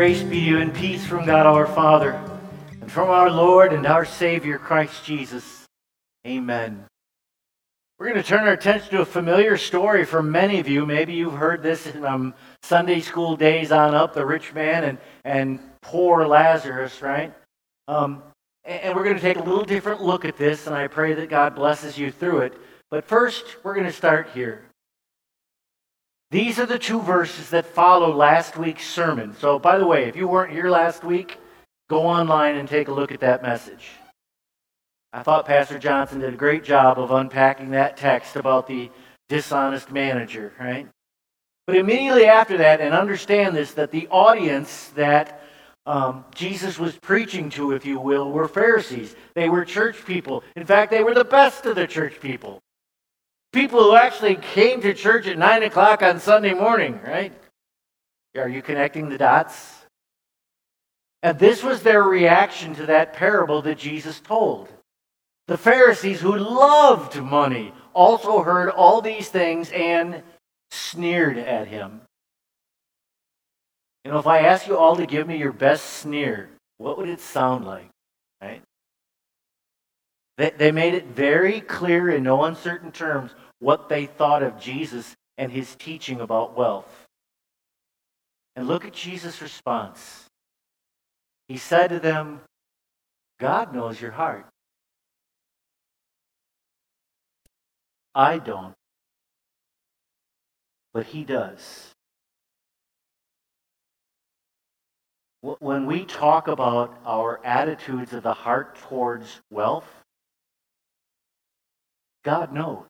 Grace be to you and peace from God our Father and from our Lord and our Savior Christ Jesus. Amen. We're going to turn our attention to a familiar story for many of you. Maybe you've heard this in um, Sunday school days on up, the rich man and, and poor Lazarus, right? Um, and, and we're going to take a little different look at this, and I pray that God blesses you through it. But first, we're going to start here. These are the two verses that follow last week's sermon. So, by the way, if you weren't here last week, go online and take a look at that message. I thought Pastor Johnson did a great job of unpacking that text about the dishonest manager, right? But immediately after that, and understand this, that the audience that um, Jesus was preaching to, if you will, were Pharisees. They were church people. In fact, they were the best of the church people. People who actually came to church at 9 o'clock on Sunday morning, right? Are you connecting the dots? And this was their reaction to that parable that Jesus told. The Pharisees, who loved money, also heard all these things and sneered at him. You know, if I ask you all to give me your best sneer, what would it sound like? They, they made it very clear in no uncertain terms what they thought of Jesus and his teaching about wealth. And look at Jesus' response. He said to them, God knows your heart. I don't, but he does. When we talk about our attitudes of the heart towards wealth, God knows.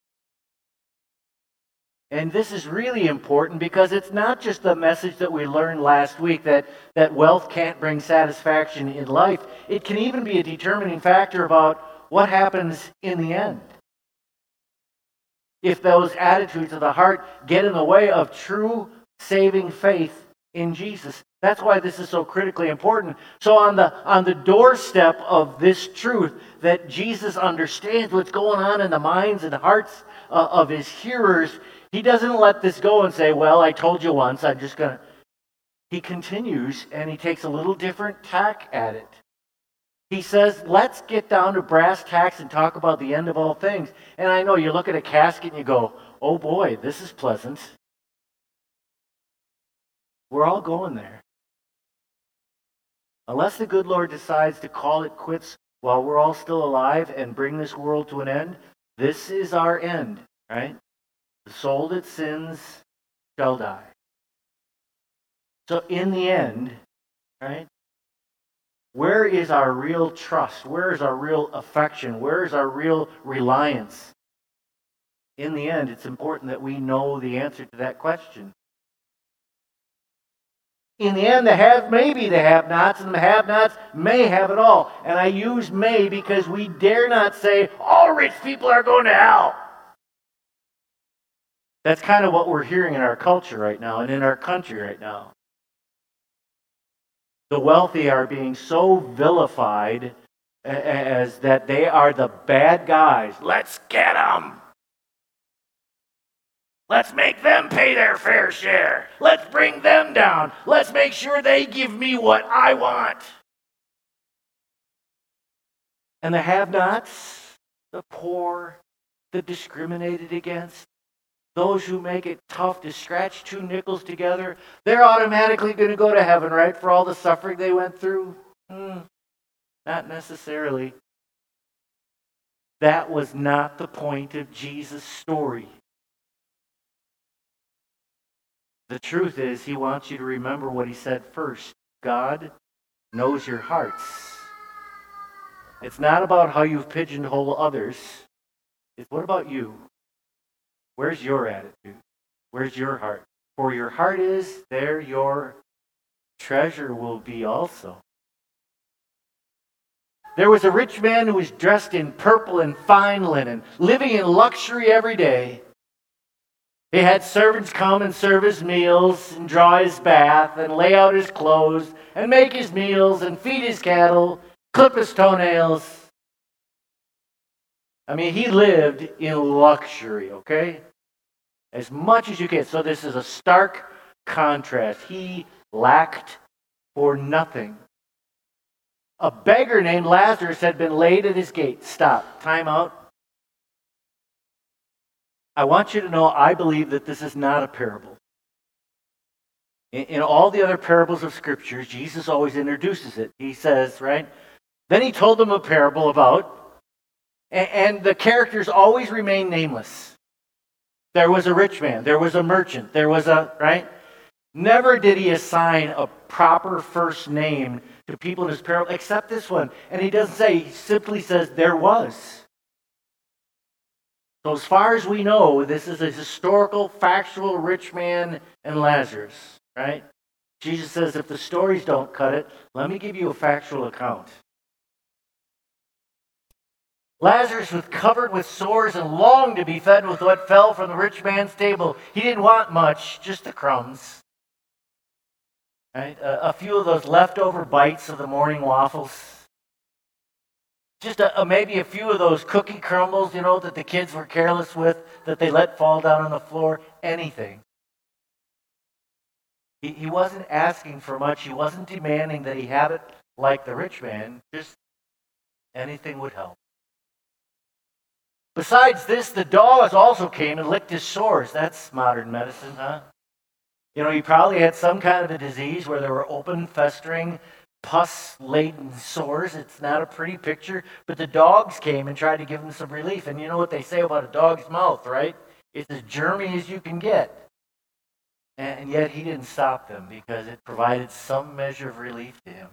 And this is really important because it's not just the message that we learned last week that, that wealth can't bring satisfaction in life. It can even be a determining factor about what happens in the end. If those attitudes of the heart get in the way of true saving faith in Jesus. That's why this is so critically important. So on the on the doorstep of this truth that Jesus understands what's going on in the minds and hearts uh, of his hearers, he doesn't let this go and say, "Well, I told you once, I'm just going to." He continues and he takes a little different tack at it. He says, "Let's get down to brass tacks and talk about the end of all things." And I know you look at a casket and you go, "Oh boy, this is pleasant." We're all going there. Unless the good Lord decides to call it quits while we're all still alive and bring this world to an end, this is our end, right? The soul that sins shall die. So, in the end, right, where is our real trust? Where is our real affection? Where is our real reliance? In the end, it's important that we know the answer to that question in the end, the have may be the have nots, and the have nots may have it all. And I use may because we dare not say all rich people are going to hell. That's kind of what we're hearing in our culture right now and in our country right now. The wealthy are being so vilified as that they are the bad guys. Let's get them. Let's make them pay their fair share. Let's bring them down. Let's make sure they give me what I want. And the have nots, the poor, the discriminated against, those who make it tough to scratch two nickels together, they're automatically going to go to heaven, right? For all the suffering they went through? Hmm, not necessarily. That was not the point of Jesus' story. The truth is, he wants you to remember what he said first God knows your hearts. It's not about how you've pigeonholed others. It's what about you? Where's your attitude? Where's your heart? For your heart is, there your treasure will be also. There was a rich man who was dressed in purple and fine linen, living in luxury every day. He had servants come and serve his meals, and draw his bath, and lay out his clothes, and make his meals, and feed his cattle, clip his toenails. I mean, he lived in luxury, okay? As much as you can. So this is a stark contrast. He lacked for nothing. A beggar named Lazarus had been laid at his gate. Stop. Time out. I want you to know I believe that this is not a parable. In, in all the other parables of Scripture, Jesus always introduces it. He says, right? Then he told them a parable about, and, and the characters always remain nameless. There was a rich man, there was a merchant, there was a, right? Never did he assign a proper first name to people in his parable, except this one. And he doesn't say, he simply says, there was. So, as far as we know, this is a historical, factual rich man and Lazarus, right? Jesus says, if the stories don't cut it, let me give you a factual account. Lazarus was covered with sores and longed to be fed with what fell from the rich man's table. He didn't want much, just the crumbs. Right? A, a few of those leftover bites of the morning waffles. Just a, a, maybe a few of those cookie crumbles, you know, that the kids were careless with, that they let fall down on the floor. Anything. He, he wasn't asking for much. He wasn't demanding that he have it like the rich man. Just anything would help. Besides this, the dogs also came and licked his sores. That's modern medicine, huh? You know, he probably had some kind of a disease where there were open, festering, pus laden sores. It's not a pretty picture, but the dogs came and tried to give him some relief. And you know what they say about a dog's mouth, right? It's as germy as you can get. And yet he didn't stop them because it provided some measure of relief to him.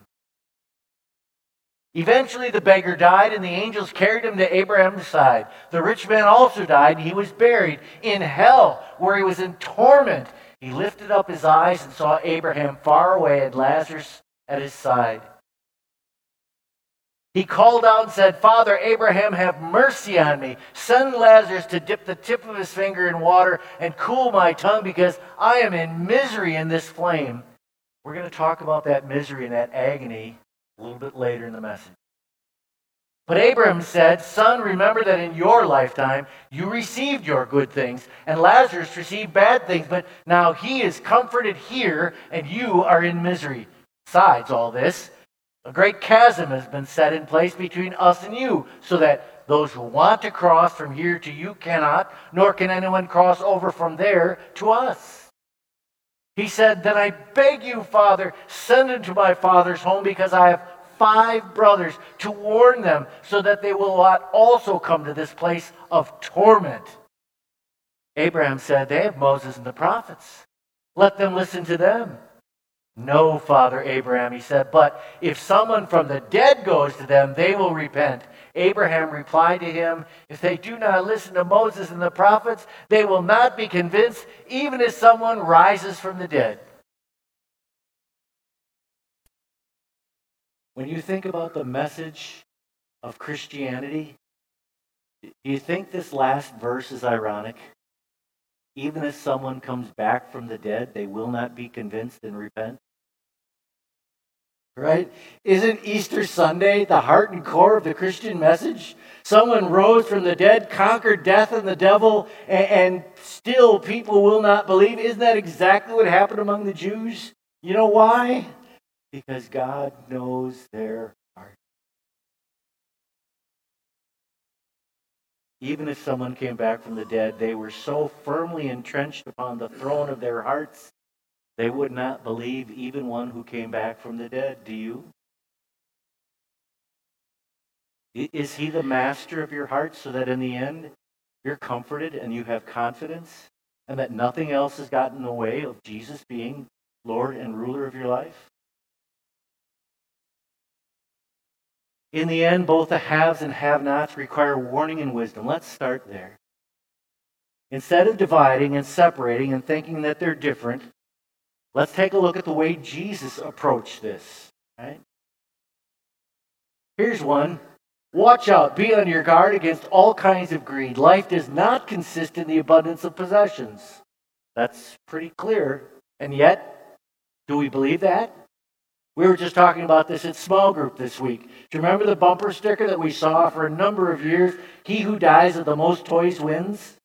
Eventually, the beggar died, and the angels carried him to Abraham's side. The rich man also died, and he was buried in hell, where he was in torment. He lifted up his eyes and saw Abraham far away and Lazarus at his side. He called out and said, Father Abraham, have mercy on me. Send Lazarus to dip the tip of his finger in water and cool my tongue because I am in misery in this flame. We're going to talk about that misery and that agony a little bit later in the message. But Abraham said, Son, remember that in your lifetime you received your good things, and Lazarus received bad things, but now he is comforted here, and you are in misery. Besides all this, a great chasm has been set in place between us and you, so that those who want to cross from here to you cannot, nor can anyone cross over from there to us. He said, Then I beg you, Father, send him to my father's home because I have five brothers to warn them so that they will not also come to this place of torment. Abraham said, They have Moses and the prophets. Let them listen to them. No, Father Abraham, he said, but if someone from the dead goes to them, they will repent. Abraham replied to him, If they do not listen to Moses and the prophets, they will not be convinced, even if someone rises from the dead. When you think about the message of Christianity, do you think this last verse is ironic? Even if someone comes back from the dead, they will not be convinced and repent? Right? Isn't Easter Sunday the heart and core of the Christian message? Someone rose from the dead, conquered death and the devil, and, and, still people will not believe. Isn't that exactly what happened among the Jews? You know why? Because God knows their heart. Even if someone came back from the dead, they were so firmly entrenched upon the throne of their hearts they would not believe even one who came back from the dead. Do you? Is he the master of your heart so that in the end you're comforted and you have confidence and that nothing else has gotten in the way of Jesus being Lord and ruler of your life? In the end, both the haves and have nots require warning and wisdom. Let's start there. Instead of dividing and separating and thinking that they're different, Let's take a look at the way Jesus approached this. Right? Here's one. Watch out, be on your guard against all kinds of greed. Life does not consist in the abundance of possessions. That's pretty clear. And yet, do we believe that? We were just talking about this at small group this week. Do you remember the bumper sticker that we saw for a number of years? He who dies with the most toys wins?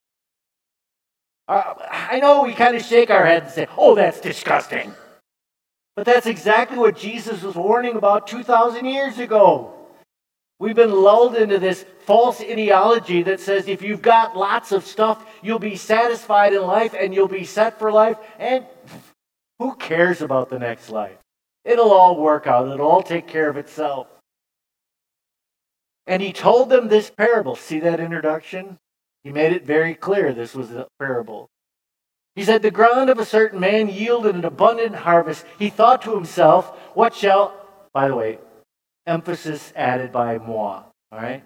Uh, I know we kind of shake our heads and say, oh, that's disgusting. But that's exactly what Jesus was warning about 2,000 years ago. We've been lulled into this false ideology that says if you've got lots of stuff, you'll be satisfied in life and you'll be set for life. And who cares about the next life? It'll all work out, it'll all take care of itself. And he told them this parable. See that introduction? He made it very clear this was a parable. He said, The ground of a certain man yielded an abundant harvest. He thought to himself, What shall, by the way, emphasis added by moi, all right?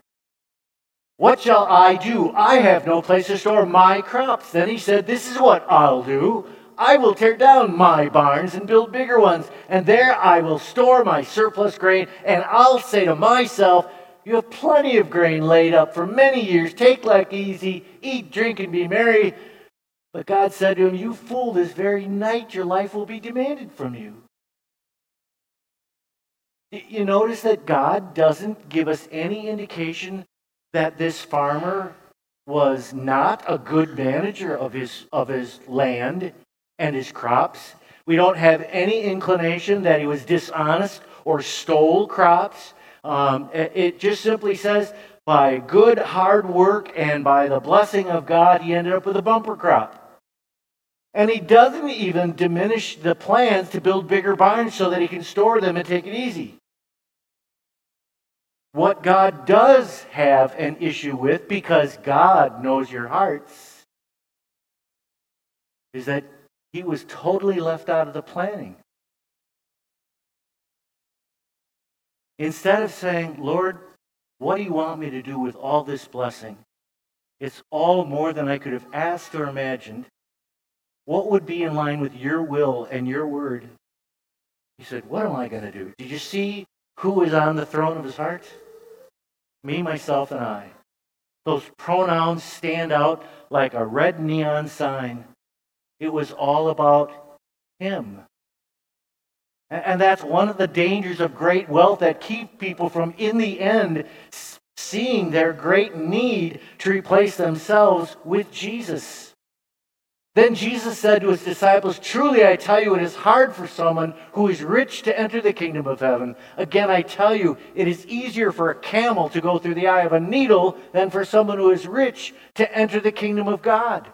What shall I do? I have no place to store my crops. Then he said, This is what I'll do. I will tear down my barns and build bigger ones, and there I will store my surplus grain, and I'll say to myself, You have plenty of grain laid up for many years. Take like easy, eat, drink, and be merry. But God said to him, You fool, this very night your life will be demanded from you. You notice that God doesn't give us any indication that this farmer was not a good manager of his, of his land and his crops. We don't have any inclination that he was dishonest or stole crops. Um, it just simply says, by good hard work and by the blessing of God, he ended up with a bumper crop. And he doesn't even diminish the plans to build bigger barns so that he can store them and take it easy. What God does have an issue with, because God knows your hearts, is that he was totally left out of the planning. Instead of saying, Lord, what do you want me to do with all this blessing? It's all more than I could have asked or imagined. What would be in line with your will and your word? He said, What am I going to do? Did you see who is on the throne of his heart? Me, myself, and I. Those pronouns stand out like a red neon sign. It was all about him. And that's one of the dangers of great wealth that keep people from, in the end, seeing their great need to replace themselves with Jesus. Then Jesus said to his disciples, Truly I tell you, it is hard for someone who is rich to enter the kingdom of heaven. Again, I tell you, it is easier for a camel to go through the eye of a needle than for someone who is rich to enter the kingdom of God.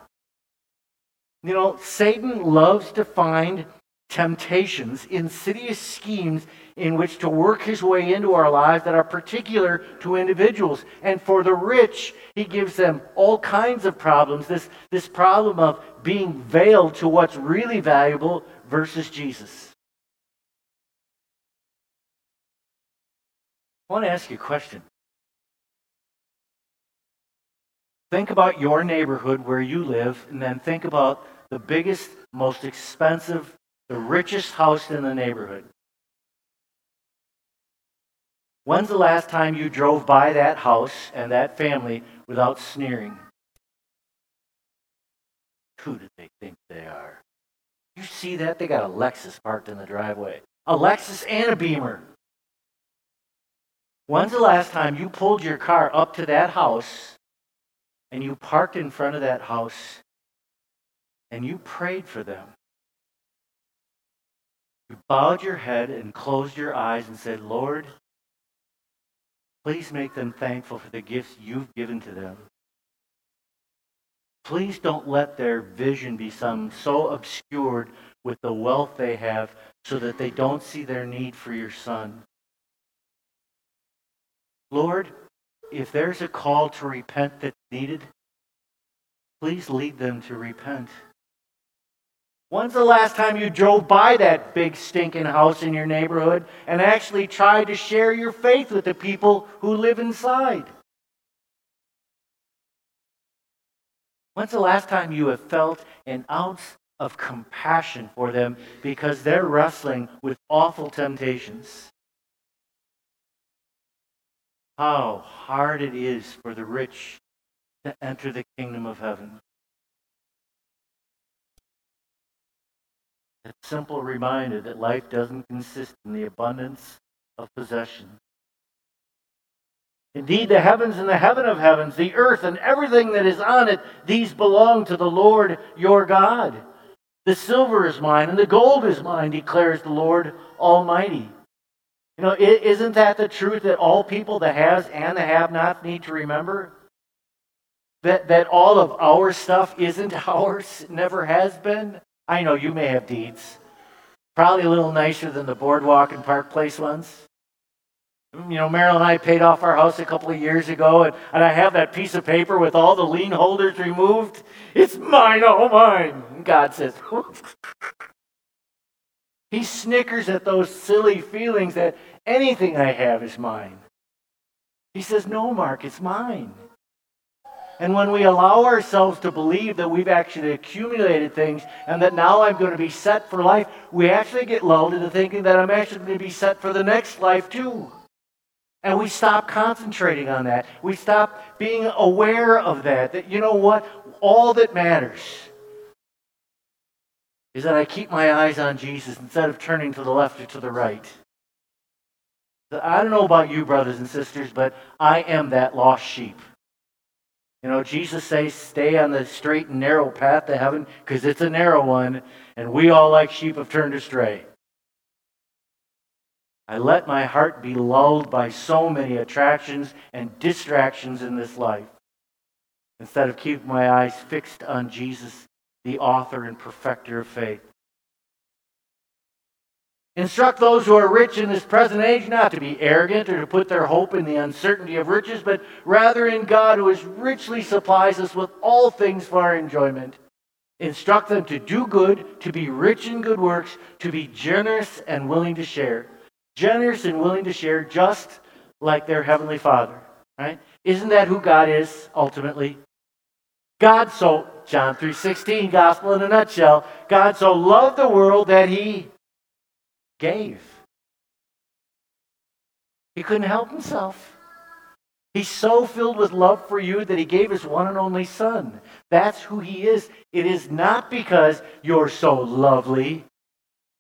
You know, Satan loves to find temptations, insidious schemes in which to work his way into our lives that are particular to individuals. And for the rich, he gives them all kinds of problems. This, this problem of being veiled to what's really valuable versus Jesus. I want to ask you a question. Think about your neighborhood where you live, and then think about the biggest, most expensive, the richest house in the neighborhood. When's the last time you drove by that house and that family without sneering? Who do they think they are? You see that? They got a Lexus parked in the driveway. A Lexus and a Beamer. When's the last time you pulled your car up to that house and you parked in front of that house and you prayed for them? You bowed your head and closed your eyes and said, Lord, please make them thankful for the gifts you've given to them. Please don't let their vision be some so obscured with the wealth they have so that they don't see their need for your son. Lord, if there's a call to repent that's needed, please lead them to repent. When's the last time you drove by that big stinking house in your neighborhood and actually tried to share your faith with the people who live inside? When's the last time you have felt an ounce of compassion for them because they're wrestling with awful temptations? How hard it is for the rich to enter the kingdom of heaven. A simple reminder that life doesn't consist in the abundance of possession. Indeed, the heavens and the heaven of heavens, the earth and everything that is on it, these belong to the Lord your God. The silver is mine and the gold is mine, declares the Lord Almighty. You know, isn't that the truth that all people, the has and the have nots, need to remember? That, that all of our stuff isn't ours, never has been? I know you may have deeds. Probably a little nicer than the boardwalk and Park Place ones. You know, Marilyn and I paid off our house a couple of years ago, and, and I have that piece of paper with all the lien holders removed. It's mine, all mine. And God says, He snickers at those silly feelings that anything I have is mine. He says, No, Mark, it's mine. And when we allow ourselves to believe that we've actually accumulated things and that now I'm going to be set for life, we actually get lulled into thinking that I'm actually going to be set for the next life too. And we stop concentrating on that. We stop being aware of that. That, you know what? All that matters is that I keep my eyes on Jesus instead of turning to the left or to the right. I don't know about you, brothers and sisters, but I am that lost sheep. You know, Jesus says, stay on the straight and narrow path to heaven because it's a narrow one, and we all, like sheep, have turned astray. I let my heart be lulled by so many attractions and distractions in this life instead of keeping my eyes fixed on Jesus, the author and perfecter of faith. Instruct those who are rich in this present age not to be arrogant or to put their hope in the uncertainty of riches, but rather in God who richly supplies us with all things for our enjoyment. Instruct them to do good, to be rich in good works, to be generous and willing to share. Generous and willing to share just like their heavenly Father, right? Isn't that who God is ultimately? God so John 3:16 gospel in a nutshell, God so loved the world that he gave. He couldn't help himself. He's so filled with love for you that he gave his one and only son. That's who he is. It is not because you're so lovely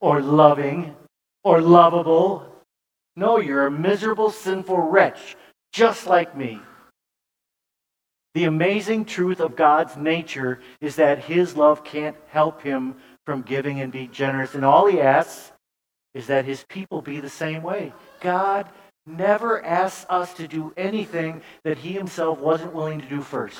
or loving or lovable. No, you're a miserable, sinful wretch, just like me. The amazing truth of God's nature is that his love can't help him from giving and being generous. And all he asks is that his people be the same way. God never asks us to do anything that he himself wasn't willing to do first.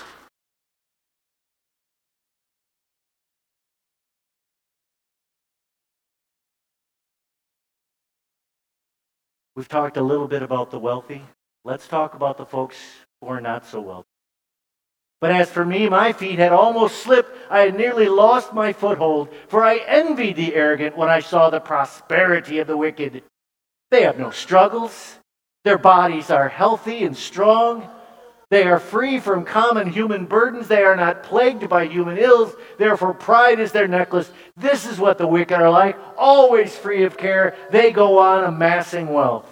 We've talked a little bit about the wealthy. Let's talk about the folks who are not so wealthy. But as for me, my feet had almost slipped. I had nearly lost my foothold, for I envied the arrogant when I saw the prosperity of the wicked. They have no struggles. Their bodies are healthy and strong. They are free from common human burdens. They are not plagued by human ills. Therefore, pride is their necklace. This is what the wicked are like, always free of care. They go on amassing wealth.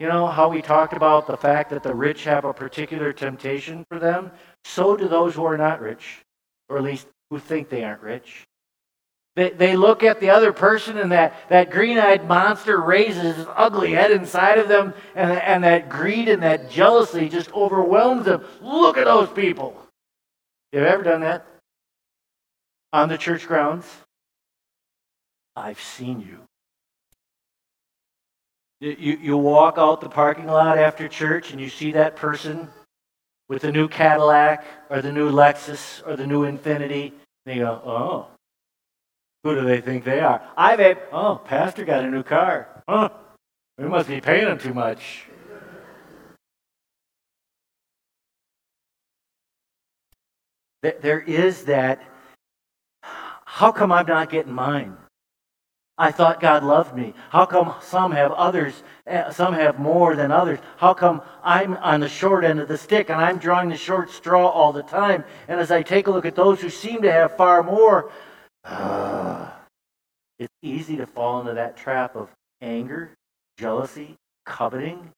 You know how we talked about the fact that the rich have a particular temptation for them? So do those who are not rich, or at least who think they aren't rich. They, they look at the other person, and that, that green eyed monster raises his ugly head inside of them, and, and that greed and that jealousy just overwhelms them. Look at those people. You ever done that? On the church grounds? I've seen you. You, you walk out the parking lot after church and you see that person with the new Cadillac or the new Lexus or the new Infiniti. you go, oh, who do they think they are? I've oh, Pastor got a new car. Huh, we must be paying him too much. There is that, how come I'm not getting mine? I thought God loved me. How come some have others, eh, some have more than others? How come I'm on the short end of the stick and I'm drawing the short straw all the time? And as I take a look at those who seem to have far more, uh, it's easy to fall into that trap of anger, jealousy, coveting.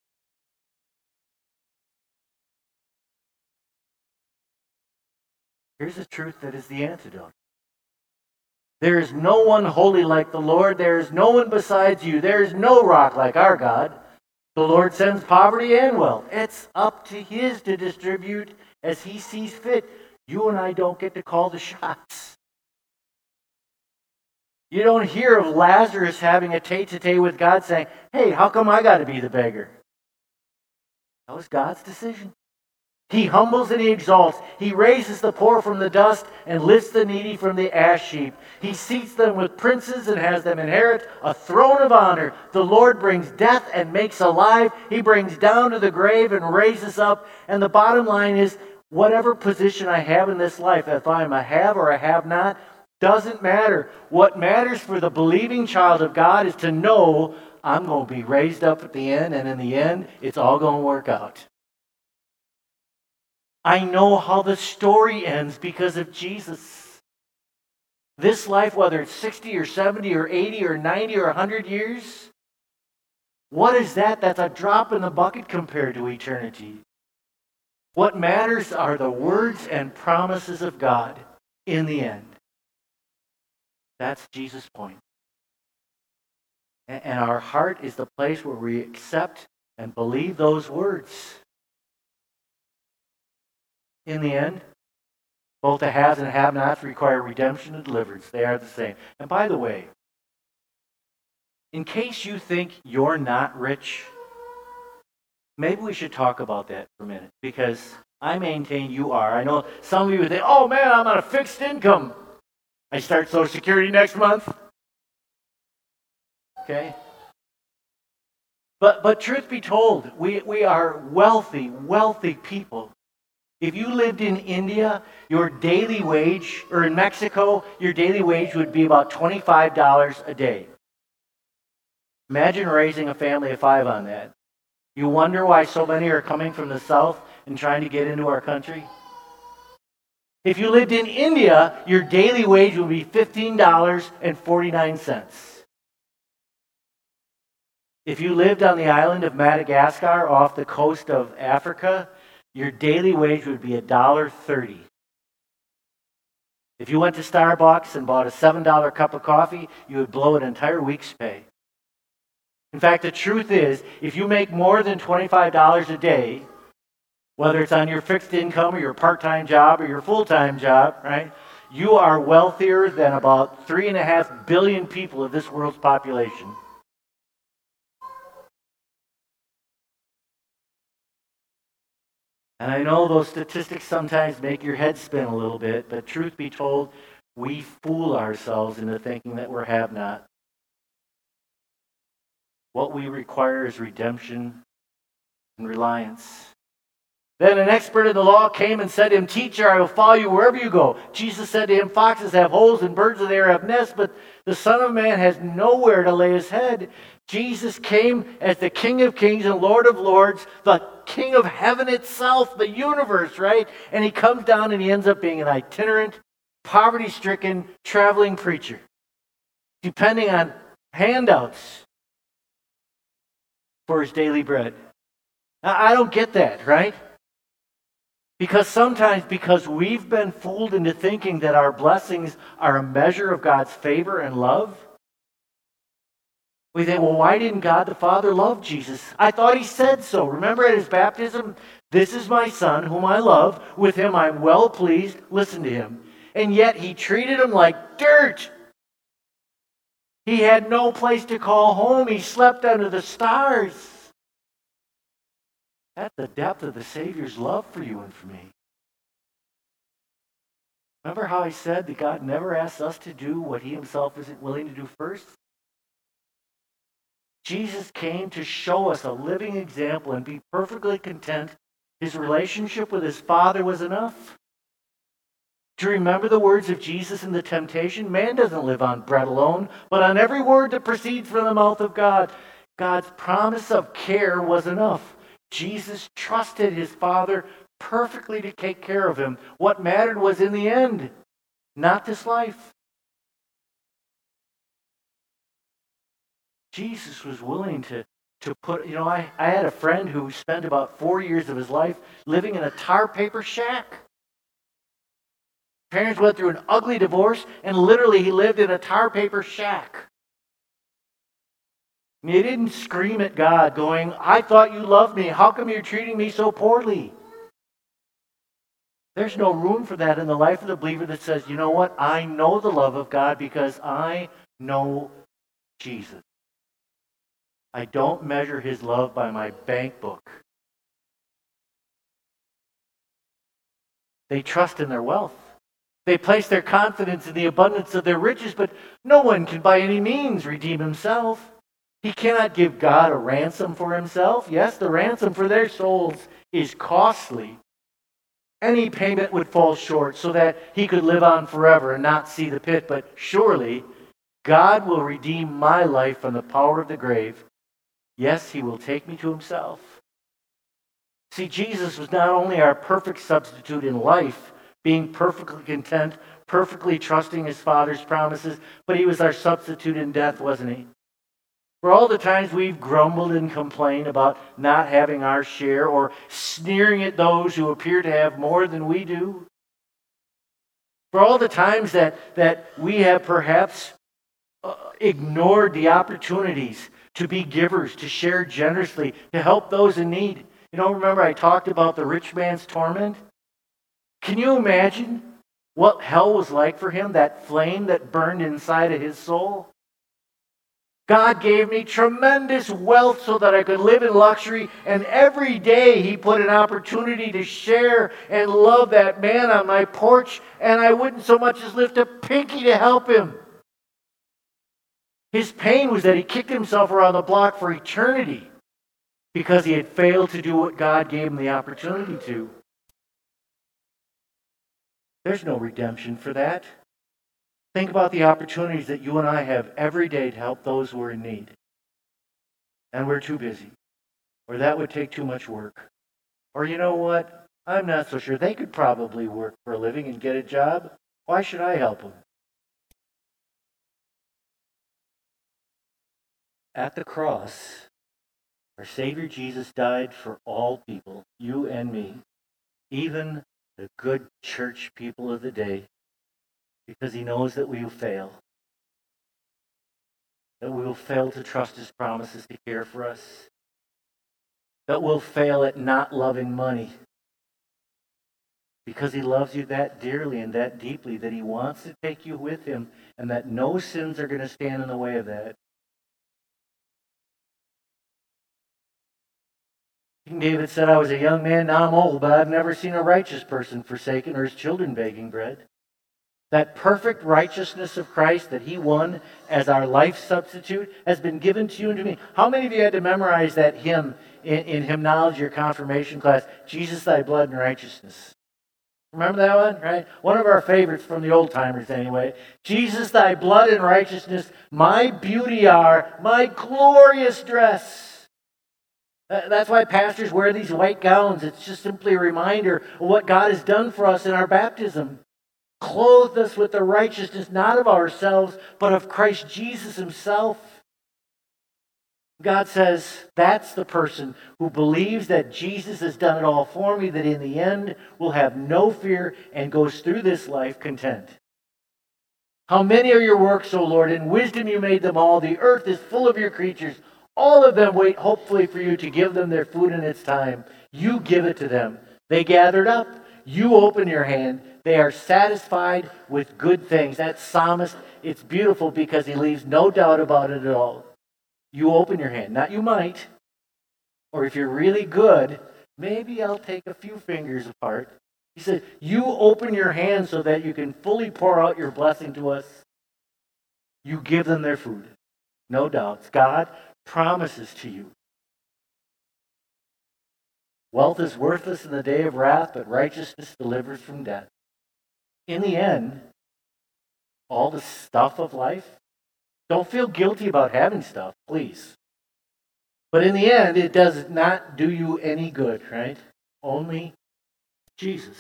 Here's the truth that is the antidote. There is no one holy like the Lord. There is no one besides you. There is no rock like our God. The Lord sends poverty and wealth. It's up to His to distribute as He sees fit. You and I don't get to call the shots. You don't hear of Lazarus having a tete to tete with God saying, Hey, how come I got to be the beggar? That was God's decision. He humbles and he exalts. He raises the poor from the dust and lifts the needy from the ash heap. He seats them with princes and has them inherit a throne of honor. The Lord brings death and makes alive. He brings down to the grave and raises up. And the bottom line is whatever position I have in this life, if I'm a have or a have not, doesn't matter. What matters for the believing child of God is to know I'm going to be raised up at the end, and in the end, it's all going to work out. I know how the story ends because of Jesus. This life, whether it's 60 or 70 or 80 or 90 or 100 years, what is that? That's a drop in the bucket compared to eternity. What matters are the words and promises of God in the end. That's Jesus' point. And our heart is the place where we accept and believe those words in the end, both the haves and have nots require redemption and deliverance. They are the same. And by the way, in case you think you're not rich, maybe we should talk about that for a minute because I maintain you are. I know some of you think, oh man, I'm on a fixed income. I start Social Security next month. Okay? But, but truth be told, we, we are wealthy, wealthy people. If you lived in India, your daily wage, or in Mexico, your daily wage would be about $25 a day. Imagine raising a family of five on that. You wonder why so many are coming from the south and trying to get into our country? If you lived in India, your daily wage would be $15.49. If you lived on the island of Madagascar off the coast of Africa, your daily wage would be $1.30. If you went to Starbucks and bought a $7 cup of coffee, you would blow an entire week's pay. In fact, the truth is, if you make more than $25 a day, whether it's on your fixed income or your part time job or your full time job, right? You are wealthier than about three and a half billion people of this world's population. And I know those statistics sometimes make your head spin a little bit, but truth be told, we fool ourselves into thinking that we're have not. What we require is redemption and reliance. Then an expert in the law came and said to him, Teacher, I will follow you wherever you go. Jesus said to him, Foxes have holes and birds of the air have nests, but the Son of Man has nowhere to lay his head. Jesus came as the King of Kings and Lord of Lords, the King of heaven itself, the universe, right? And he comes down and he ends up being an itinerant, poverty stricken, traveling preacher, depending on handouts for his daily bread. Now, I don't get that, right? Because sometimes, because we've been fooled into thinking that our blessings are a measure of God's favor and love, we think, well, why didn't God the Father love Jesus? I thought he said so. Remember at his baptism, this is my son whom I love. With him I'm well pleased. Listen to him. And yet he treated him like dirt. He had no place to call home. He slept under the stars. That's the depth of the Savior's love for you and for me. Remember how I said that God never asks us to do what he himself isn't willing to do first? Jesus came to show us a living example and be perfectly content. His relationship with his Father was enough. To remember the words of Jesus in the temptation, man doesn't live on bread alone, but on every word that proceeds from the mouth of God. God's promise of care was enough. Jesus trusted his Father perfectly to take care of him. What mattered was in the end, not this life. Jesus was willing to, to put, you know, I, I had a friend who spent about four years of his life living in a tar paper shack. Parents went through an ugly divorce, and literally he lived in a tar paper shack. And He didn't scream at God, going, I thought you loved me. How come you're treating me so poorly? There's no room for that in the life of the believer that says, you know what? I know the love of God because I know Jesus. I don't measure his love by my bank book. They trust in their wealth. They place their confidence in the abundance of their riches, but no one can by any means redeem himself. He cannot give God a ransom for himself. Yes, the ransom for their souls is costly. Any payment would fall short so that he could live on forever and not see the pit, but surely God will redeem my life from the power of the grave. Yes, he will take me to himself. See, Jesus was not only our perfect substitute in life, being perfectly content, perfectly trusting his Father's promises, but he was our substitute in death, wasn't he? For all the times we've grumbled and complained about not having our share or sneering at those who appear to have more than we do. For all the times that, that we have perhaps uh, ignored the opportunities to be givers, to share generously, to help those in need. You know, remember I talked about the rich man's torment? Can you imagine what hell was like for him, that flame that burned inside of his soul? God gave me tremendous wealth so that I could live in luxury, and every day He put an opportunity to share and love that man on my porch, and I wouldn't so much as lift a pinky to help him. His pain was that he kicked himself around the block for eternity because he had failed to do what God gave him the opportunity to. There's no redemption for that. Think about the opportunities that you and I have every day to help those who are in need. And we're too busy. Or that would take too much work. Or you know what? I'm not so sure. They could probably work for a living and get a job. Why should I help them? At the cross, our Savior Jesus died for all people, you and me, even the good church people of the day because he knows that we will fail. That we will fail to trust his promises to care for us. That we'll fail at not loving money. Because he loves you that dearly and that deeply that he wants to take you with him and that no sins are going to stand in the way of that. King David said, I was a young man, now I'm old, but I've never seen a righteous person forsaken or his children begging bread. That perfect righteousness of Christ that he won as our life substitute has been given to you and to me. How many of you had to memorize that hymn in, in hymnology or confirmation class? Jesus, thy blood and righteousness. Remember that one, right? One of our favorites from the old timers, anyway. Jesus, thy blood and righteousness, my beauty are, my glorious dress. That's why pastors wear these white gowns. It's just simply a reminder of what God has done for us in our baptism clothed us with the righteousness not of ourselves, but of Christ Jesus himself. God says, that's the person who believes that Jesus has done it all for me, that in the end will have no fear and goes through this life content. How many are your works, O Lord? In wisdom you made them all. The earth is full of your creatures. All of them wait hopefully for you to give them their food in its time. You give it to them. They gathered up. You open your hand. They are satisfied with good things. That psalmist, it's beautiful because he leaves no doubt about it at all. You open your hand. Not you might. Or if you're really good, maybe I'll take a few fingers apart. He said, You open your hand so that you can fully pour out your blessing to us. You give them their food. No doubts. God promises to you. Wealth is worthless in the day of wrath, but righteousness delivers from death in the end, all the stuff of life, don't feel guilty about having stuff, please. But in the end, it does not do you any good, right? Only Jesus.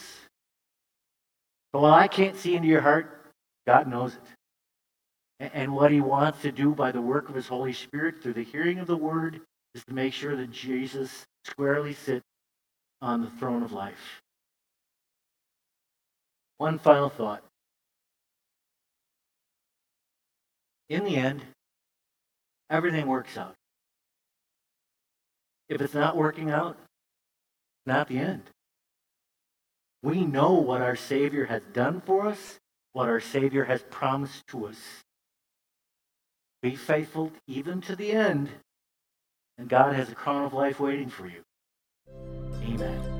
While I can't see into your heart, God knows it. And what he wants to do by the work of his Holy Spirit through the hearing of the word is to make sure that Jesus squarely sits on the throne of life. One final thought. In the end, everything works out. If it's not working out, not the end. We know what our Savior has done for us, what our Savior has promised to us. Be faithful even to the end, and God has a crown of life waiting for you. Amen.